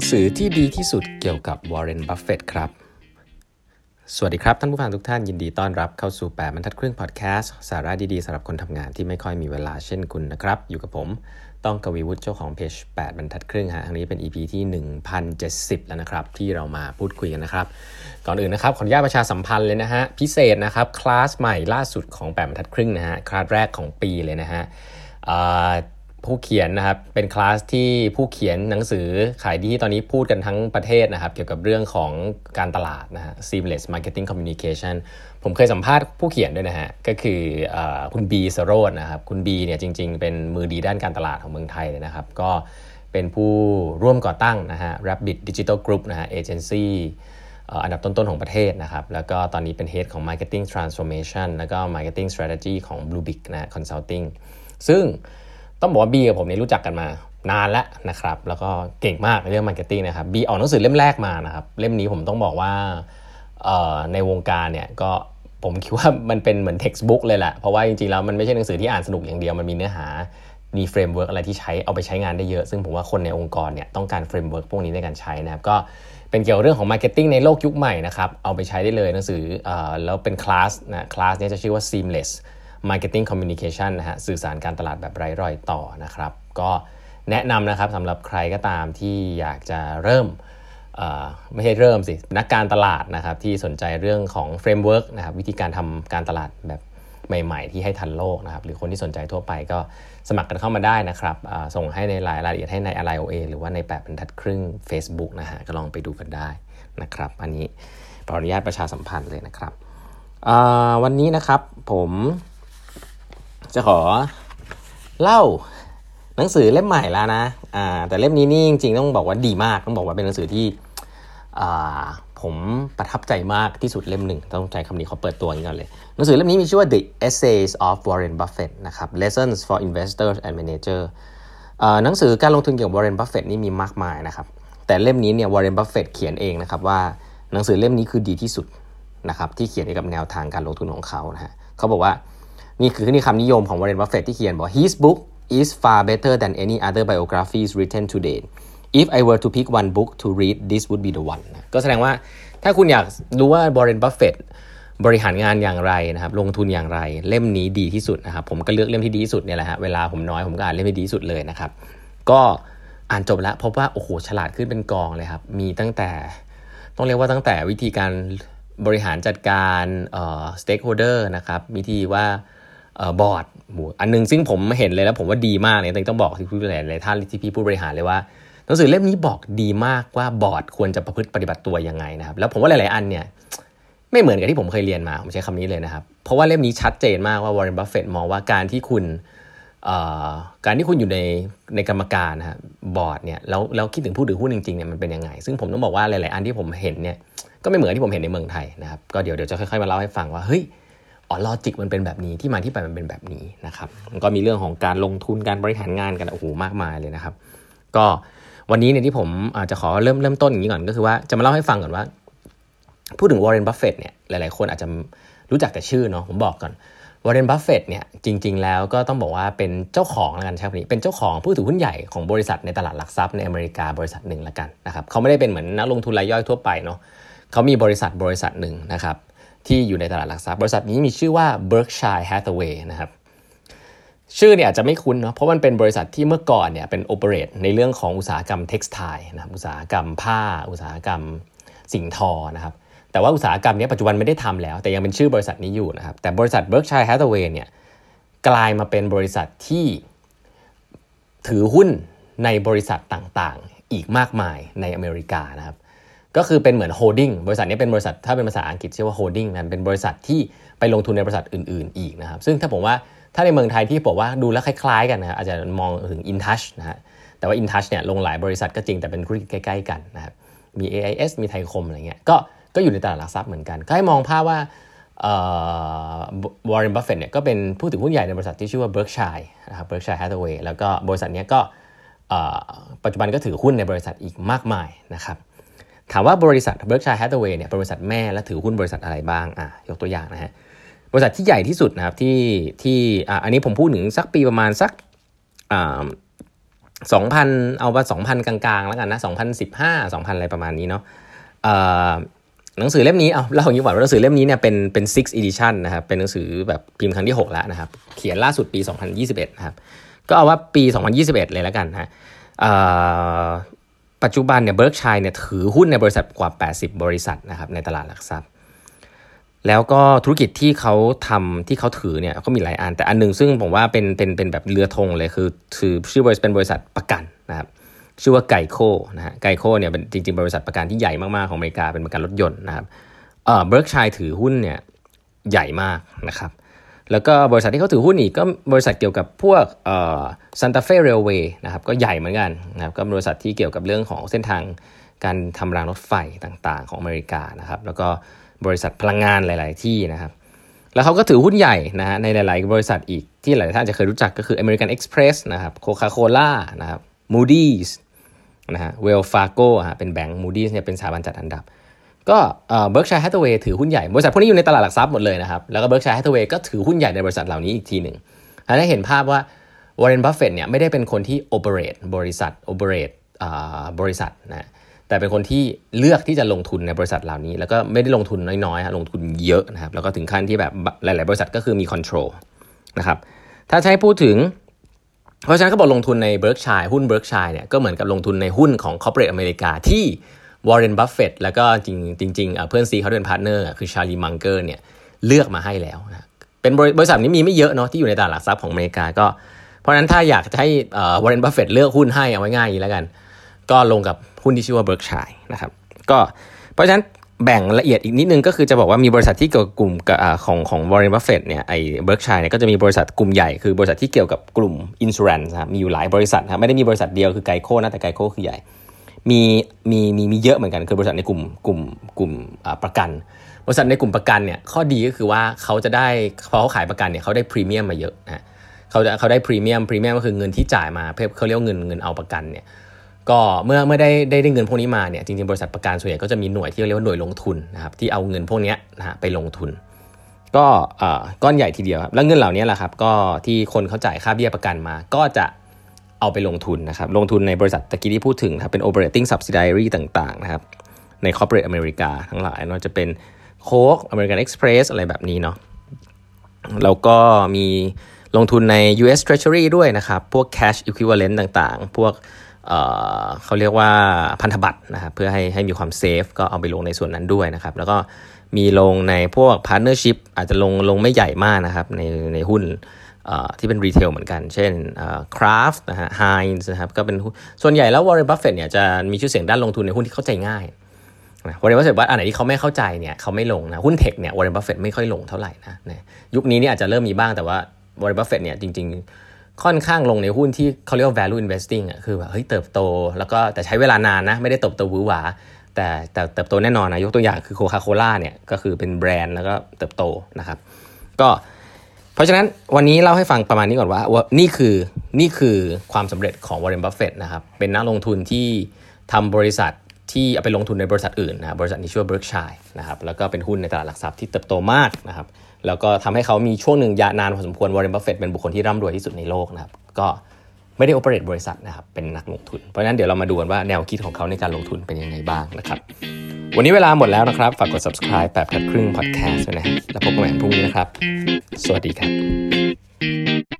งสือที่ดีที่สุดเกี่ยวกับวอร์เรน บัฟเฟตครับ สวัสดีครับ ท่านผู้ฟังทุกท่านยินดีต้อนรับเข้าสู่ 8บรรทัดครึ่งพอดแคสต์สาระดีๆสำหรับคนทำงานที่ไม่ค่อยมีเวลาเช่นคุณนะครับ อยู่กับผมต้องกวีวุฒิเจ้าของเพจ8บรรทัดครึ่งฮะครั้งนี้เป็น EP ที่ 1070 แล้วนะครับ ที่เรามาพูดคุยกันนะครับ ก่อนอื่นนะครับ ขออนุญาตประชาสัมพันธ์เลยนะฮะ พิเศษนะครับ คลาสใหม่ล่าสุดของ8บรรทัดครึ่งนะฮะ คลาสแรกของปีเลยนะฮะ ผู้เขียนนะครับเป็นคลาสที่ผู้เขียนหนังสือขายดีตอนนี้พูดกันทั้งประเทศนะครับเกี่ยวกับเรื่องของการตลาดนะฮะ seamless marketing communication ผมเคยสัมภาษณ์ผู้เขียนด้วยนะฮะก็คืออคุณบีสโรดนะครับคุณบีเนี่ยจริง ๆ เป็นมือดีด้านการตลาดของเมืองไทยเลยนะครับ ก็เป็นผู้ร่วมก่อตั้งนะฮะ Rabbit Digital Group นะฮะเอเจนซี่อันดับต้น ๆ ของประเทศนะครับ แล้วก็ตอนนี้เป็น Head ของ Marketing Transformation แล้วก็ Marketing Strategy ของ Bluebic นะ Consulting ซึ่ง ต้องบอกว่าบีกับผมนี่รู้จักกันมานานแล้วนะครับ แล้วก็เก่งมากในเรื่อง marketing นะครับบีออกหนังสือเล่มแรกมานะครับ เล่มนี้ผมต้องบอกว่าในวงการเนี่ยก็ผมคิดว่ามันเป็นเหมือน textbook เลยแหละ เพราะว่าจริงๆแล้วมันไม่ใช่หนังสือที่อ่านสนุกอย่างเดียว มันมีเนื้อหา มี framework อะไรที่ใช้เอาไปใช้งานได้เยอะ ซึ่งผมว่าคนในองค์กรเนี่ยต้องการ framework พวกนี้ในการใช้นะครับ ก็เป็นเกี่ยวกับเรื่องของ marketing ในโลกยุคใหม่นะครับ เอาไปใช้ได้เลยหนังสืออแล้วเป็นคลาสนะ คลาสนี้จะชื่อว่า Seamless Marketing Communication นะฮะสื่อสารการตลาดแบบไร้รอยต่อนะครับ ก็แนะนำนะครับสำหรับใครก็ตามที่อยากจะเริ่มไม่ใช่เริ่มสิ นักการตลาดนะครับที่สนใจเรื่องของ framework นะครับวิธีการทำการตลาดแบบใหม่ ๆ ที่ให้ทันโลกนะครับหรือคนที่สนใจทั่วไปก็สมัครกันเข้ามาได้นะครับส่งให้ในรายละเอียดให้ใน LINE OA หรือว่าในแปดบรรทัดครึ่ง Facebook นะฮะก็ลองไปดูกันได้นะครับอันนี้ขออนุญาตประชาสัมพันธ์เลยนะครับวันนี้นะครับผม จะขอเล่าหนังสือเล่มใหม่แล้วนะอ่าแต่เล่มนี้นี่จริงๆต้องบอกว่าดีมาก ต้องบอกว่าเป็นหนังสือที่อ่าผมประทับใจมากที่สุดเล่มหนึ่ง ต้องใจคำนี้เขาเปิดตัวอย่างนี้ก่อนเลย หนังสือเล่มนี้มีชื่อว่า The Essays of Warren Buffett นะครับ Lessons for Investors and Managers หนังสือการลงทุนเกี่ยวกับ Warren Buffett นี่มีมากมายนะครับ แต่เล่มนี้เนี่ย Warren Buffett เขียนเองนะครับว่าหนังสือเล่มนี้คือดีที่สุดนะครับที่เขียนเกี่ยวกับแนวทางการลงทุนของเขานะฮะเขาบอกว่า นี่คือนี่คำนิยมของวอร์เรนบัฟเฟตที่เขียนบอก his book is far better than any other biographies written to date if I were to pick one book to read this would be the one ก็แสดงว่าถ้าคุณอยากรู้ว่าวอร์เรนบัฟเฟตบริหารงานอย่างไรนะครับ ลงทุนอย่างไร เล่มนี้ดีที่สุดนะครับ ผมก็เลือกเล่มที่ดีที่สุดเนี่ยแหละฮะ เวลาผมน้อยผมก็อ่านเล่มที่ดีที่สุดเลยนะครับ ก็อ่านจบแล้วพบว่า โอ้โห ฉลาดขึ้นเป็นกองเลยครับ มีตั้งแต่ ต้องเรียกว่าตั้งแต่วิธีการบริหารจัดการเอ่อ stakeholder นะครับ วิธีว่า บอร์ดอันนึงซึ่งผมเห็นเลยแล้วผมว่าดีมากเลยต้องบอกที่ผู้บริหารเลยท่านที่พี่ผู้บริหารเลยว่าหนังสือเล่มนี้บอกดีมากว่าบอร์ดควรจะประพฤติปฏิบัติตัวยังไงนะครับ แล้วผมว่าหลาย ๆ อันเนี่ยไม่เหมือนกับที่ผมเคยเรียนมาผมใช้คำนี้เลยนะครับ เพราะว่าเล่มนี้ชัดเจนมากว่าวอร์เรนบัฟเฟตมองว่าการที่คุณการที่คุณอยู่ในในกรรมการนะฮะบอร์ดเนี่ยแล้วแล้วคิดถึงผู้ถือหุ้นจริงๆเนี่ยมันเป็นยังไง ซึ่งผมต้องบอกว่าหลาย ๆ อันที่ผมเห็นเนี่ยก็ไม่เหมือนที่ผมเห็นในเมืองไทยนะครับก็เดี๋ยวเดี๋ยวจะค่อย ๆ มาเล่าให้ฟังว่าเฮ้ย อ๋อ logic มันเป็นแบบนี้ที่มาที่ไปมันเป็นแบบนี้นะครับก็มีเรื่องของการลงทุนการบริหารงานกันโอ้โหมากมายเลยนะครับ ก็วันนี้เนี่ยที่ผมอาจจะขอเริ่มเริ่มต้นอย่างนี้ก่อนก็คือว่าจะมาเล่าให้ฟังก่อนว่า พูดถึงวอร์เรนบัฟเฟตเนี่ยหลายๆ คนอาจจะรู้จักแต่ชื่อเนาะผมบอกก่อนวอร์เรนบัฟเฟตเนี่ยจริง ๆ แล้วก็ต้องบอกว่าเป็นเจ้าของแล้วกันใช่ไหมนี่เป็นเจ้าของผู้ถือหุ้นใหญ่ของบริษัทในตลาดหลักทรัพย์ในอเมริกาบริษัทหนึ่งละกันนะครับเขาไม่ได้เป็นเหมือนนักลงทุนรายย่อยทั่วไปเนาะเขามีบริษัทบริษัทหนึ่งนะครับ ที่อยู่ในตลาดหลักทรัพย์บริษัทนี้มีชื่อว่า Berkshire Hathaway นะครับชื่อเนี่ยอาจจะไม่คุ้นเนาะเพราะมันเป็นบริษัทที่เมื่อก่อนเนี่ยเป็น operate ในเรื่องของอุตสาหกรรม textileนะอุตสาหกรรมผ้า อุตสาหกรรมสิ่งทอนะครับแต่ว่าอุตสาหกรรมนี้ปัจจุบันไม่ได้ทำแล้ว แต่ยังเป็นชื่อบริษัทนี้อยู่นะครับแต่บริษัท Berkshire Hathaway เนี่ยกลายมาเป็นบริษัทที่ถือหุ้นในบริษัทต่างๆ อีกมากมายในอเมริกานะครับ ก็คือเป็นเหมือน holding บริษัทนี้เป็นบริษัทถ้าเป็นภาษาอังกฤษเรียกว่า holding นะเป็นบริษัทที่ไปลงทุนในบริษัทอื่น ๆ อีกนะครับ ซึ่งถ้าผมว่าถ้าในเมืองไทยที่บอกว่าดูแล้วคล้ายๆ กันนะอาจจะมองถึง InTouch นะฮะแต่ว่า InTouch เนี่ยลงหลายบริษัทก็จริงแต่เป็นธุรกิจใกล้ ๆ กันนะครับมี AIS มีไทยคมอะไรเงี้ยก็ก็อยู่ในตลาดหลักทรัพย์เหมือนกัน ก็ให้มองภาพว่าวอร์เรนบัฟเฟตเนี่ยก็เป็นผู้ถือหุ้นใหญ่ในบริษัทที่ชื่อว่า Berkshire นะครับ Berkshire Hathaway แล้วก็บริษัทนี้ก็ปัจจุบันก็ถือหุ้นในบริษัทอีกมากมายนะครับ ถามว่าบริษัท Berkshire Hathaway เนี่ยบริษัทแม่และถือหุ้นบริษัทอะไรบ้างอะยกตัวอย่างนะฮะบริษัทที่ใหญ่ที่สุดนะครับที่ที่อะอันนี้ผมพูดถึงสักปีประมาณสักอ่า2000เอาว่า2,000กลางๆ แล้วกันนะ2015 2,000อะไรประมาณนี้เนาะหนังสือเล่มนี้เอาเล่าอย่างนี้ก่อนว่าหนังสือเล่มนี้เนี่ยเป็นเป็น six edition นะครับเป็นหนังสือแบบพิมพ์ครั้งที่ 6 แล้วนะครับ เขียนล่าสุดปี 2021 นะครับ ก็เอาว่าปี 2021 เลยแล้วกันนะ ปัจจุบันเนี่ยเบิร์กชัยเนี่ยถือหุ้นในบริษัทกว่า 80 บริษัทนะครับในตลาดหลักทรัพย์ แล้วก็ธุรกิจที่เขาทำที่เขาถือเนี่ยก็มีหลายอัน แต่อันนึงซึ่งผมว่าเป็นเป็นเป็นแบบเรือธงเลยคือถือชื่อบริษัทเป็นบริษัทประกันนะครับชื่อว่า GEICO นะฮะ GEICO เนี่ยเป็นจริงๆ บริษัทประกันที่ใหญ่มากๆของอเมริกาเป็นประกันรถยนต์นะครับเออ Berkshire ถือหุ้นเนี่ยใหญ่มากนะครับ แล้วก็บริษัทที่เขาถือหุ้นอีกก็บริษัทเกี่ยวกับพวกเอ่อ Santa Fe Railway นะครับก็ใหญ่เหมือนกันนะครับก็บริษัทที่เกี่ยวกับเรื่องของเส้นทางการทำรางรถไฟต่างๆ ของอเมริกานะครับแล้วก็บริษัทพลังงานหลาย ๆ ที่นะครับแล้วเขาก็ถือหุ้นใหญ่นะฮะในหลาย ๆ บริษัทอีกที่หลายท่านจะเคยรู้จักก็คือ American Express นะครับ Coca-Cola นะครับ Moody's นะฮะ Wells Fargo ฮะเป็นแบงก์ Moody's เนี่ยเป็นสถาบันจัดอันดับ ก็ Berkshire Hathaway ถือหุ้นใหญ่บริษัทพวกนี้อยู่ในตลาดหลักทรัพย์หมดเลยนะครับแล้วก็ Berkshire Hathaway ก็ถือหุ้นใหญ่ในบริษัทเหล่านี้อีกทีหนึ่งให้เห็นภาพว่าวอร์เรนบัฟเฟตเนี่ยไม่ได้เป็นคนที่ operate บริษัท operate บริษัทนะแต่เป็นคนที่เลือกที่จะลงทุนในบริษัทเหล่านี้ แล้วก็ไม่ได้ลงทุนน้อยๆลงทุนเยอะนะครับแล้วก็ถึงขั้นที่แบบหลาย ๆ บริษัทก็คือมี control นะครับถ้าใช้พูดถึง เพราะฉะนั้นก็บอกลงทุนใน Berkshire หุ้น Berkshire เนี่ยก็เหมือนกับลงทุนในหุ้นของ corporate อเมริกาที่ วอร์เรนบัฟเฟตแล้วก็จริงจริงเพื่อนซี้เขาเป็น partner คือชาร์ลีมังเกอร์เนี่ยเลือกมาให้แล้วนะเป็นบริษัทนี้มีไม่เยอะเนาะที่อยู่ในตลาดหลักทรัพย์ของอเมริกาก็ เพราะนั้นถ้าอยากจะให้วอร์เรนบัฟเฟตเลือกหุ้นให้เอาไว้ง่ายอย่างนี้แล้วกัน ก็ลงกับหุ้นที่ชื่อว่า Berkshire นะครับก็เพราะฉะนั้นแบ่งละเอียดอีกนิดนึงก็คือจะบอกว่ามีบริษัทที่เกี่ยวกับกลุ่มของของวอร์เรนบัฟเฟตเนี่ยไอ้ Berkshire เนี่ยก็จะมีบริษัทกลุ่มใหญ่คือบริษัทที่เกี่ยวกับกลุ่ม insurance มีอยู่หลายบริษัทครับไม่ได้มีบริษัทเดียวคือ GEICO นะแต่ GEICO คือใหญ่ มีมีมีมีเยอะเหมือนกันคือบริษัทในกลุ่มกลุ่มกลุ่มประกัน บริษัทในกลุ่มประกันเนี่ยข้อดีก็คือว่าเขาจะได้พอเขาขายประกันเนี่ยเขาได้พรีเมียมมาเยอะนะเขาจะเขาได้พรีเมียมพรีเมียมก็คือเงินที่จ่ายมาเพื่อเขาเรียกเงินเงินเอาประกันเนี่ยก็เมื่อเมื่อได้ได้ได้เงินพวกนี้มาเนี่ยจริงๆบริษัทประกันส่วนใหญ่ก็จะมีหน่วยที่เรียกว่าหน่วยลงทุนนะครับที่เอาเงินพวกนี้นะฮะไปลงทุน ก็ก้อนใหญ่ทีเดียวครับแล้วเงินเหล่านี้แหละครับก็ที่คนเขาจ่ายค่าเบี้ยประกันมา ก็จะ เอาไปลงทุนนะครับ ลงทุนในบริษัทตะกี้ที่พูดถึงนะครับเป็น operating subsidiary ต่างๆนะครับ ใน corporate อเมริกาทั้งหลายเนาะจะเป็นโค้ก American Express อะไรแบบนี้เนาะแล้วก็มีลงทุนใน US Treasury ด้วยนะครับ พวก cash equivalent ต่างๆ พวกเขาเรียกว่าพันธบัตรนะครับเพื่อให้ให้มีความ safe ก็เอาไปลงในส่วนนั้นด้วยนะครับ แล้วก็มีลงในพวก partnership อาจจะลงลงไม่ใหญ่มากนะครับในในหุ้น ที่เป็น retail เหมือนกัน เช่น Kraft นะฮะไฮน์นะครับก็เป็นส่วนใหญ่แล้ววอร์เรนบัฟเฟตเนี่ยจะมีชื่อเสียงด้านลงทุนในหุ้นที่เข้าใจง่ายวอร์เรนบัฟเฟตว่าอันไหนที่เขาไม่เข้าใจเนี่ยเขาไม่ลงนะหุ้น tech เนี่ยวอร์เรนบัฟเฟตไม่ค่อยลงเท่าไหร่นะยุคนี้เนี่ยอาจจะเริ่มมีบ้างแต่ว่าวอร์เรนบัฟเฟตเนี่ยจริง ๆ ค่อนข้างลงในหุ้นที่เขาเรียกว่า value investing อะคือแบบเฮ้ยเติบโต แล้วก็แต่ใช้เวลานานนะไม่ได้เติบโตวือหวาแต่แต่เติบโตแน่นอนนะยกตัวอย่างคือ Coca-Cola เนี่ยก็คือเป็นแบรนด์แล้วก็เติบโตนะครับก็ ราะฉะนั้นวันนี้เล่าให้ฟังประมาณนี้ก่อนว่าว่านี่คือนี่คือความสำเร็จของวอร์เรนบัฟเฟตนะครับเป็นนักลงทุนที่ทำบริษัทที่เอาไปลงทุนในบริษัทอื่นนะบริษัทนี้ชื่อว่า Berkshire นะครับแล้วก็เป็นหุ้นในตลาดหลักทรัพย์ที่เติบโตมากนะครับแล้วก็ทำให้เขามีช่วงหนึ่งยาวนานพอสมควรวอร์เรนบัฟเฟตเป็นบุคคลที่ร่ำรวยที่สุดในโลกนะครับก็ไม่ได้ operate บริษัทนะครับเป็นนักลงทุน เพราะฉะนั้นเดี๋ยวเรามาดูกันว่าแนวคิดของเขาในการลงทุนเป็นยังไงบ้างนะครับ วันนี้เวลาหมดแล้วนะครับ ฝากกด subscribe แปดครึ่ง podcast ด้วยนะ แล้วพบกันใหม่พรุ่งนี้นะครับ สวัสดีครับ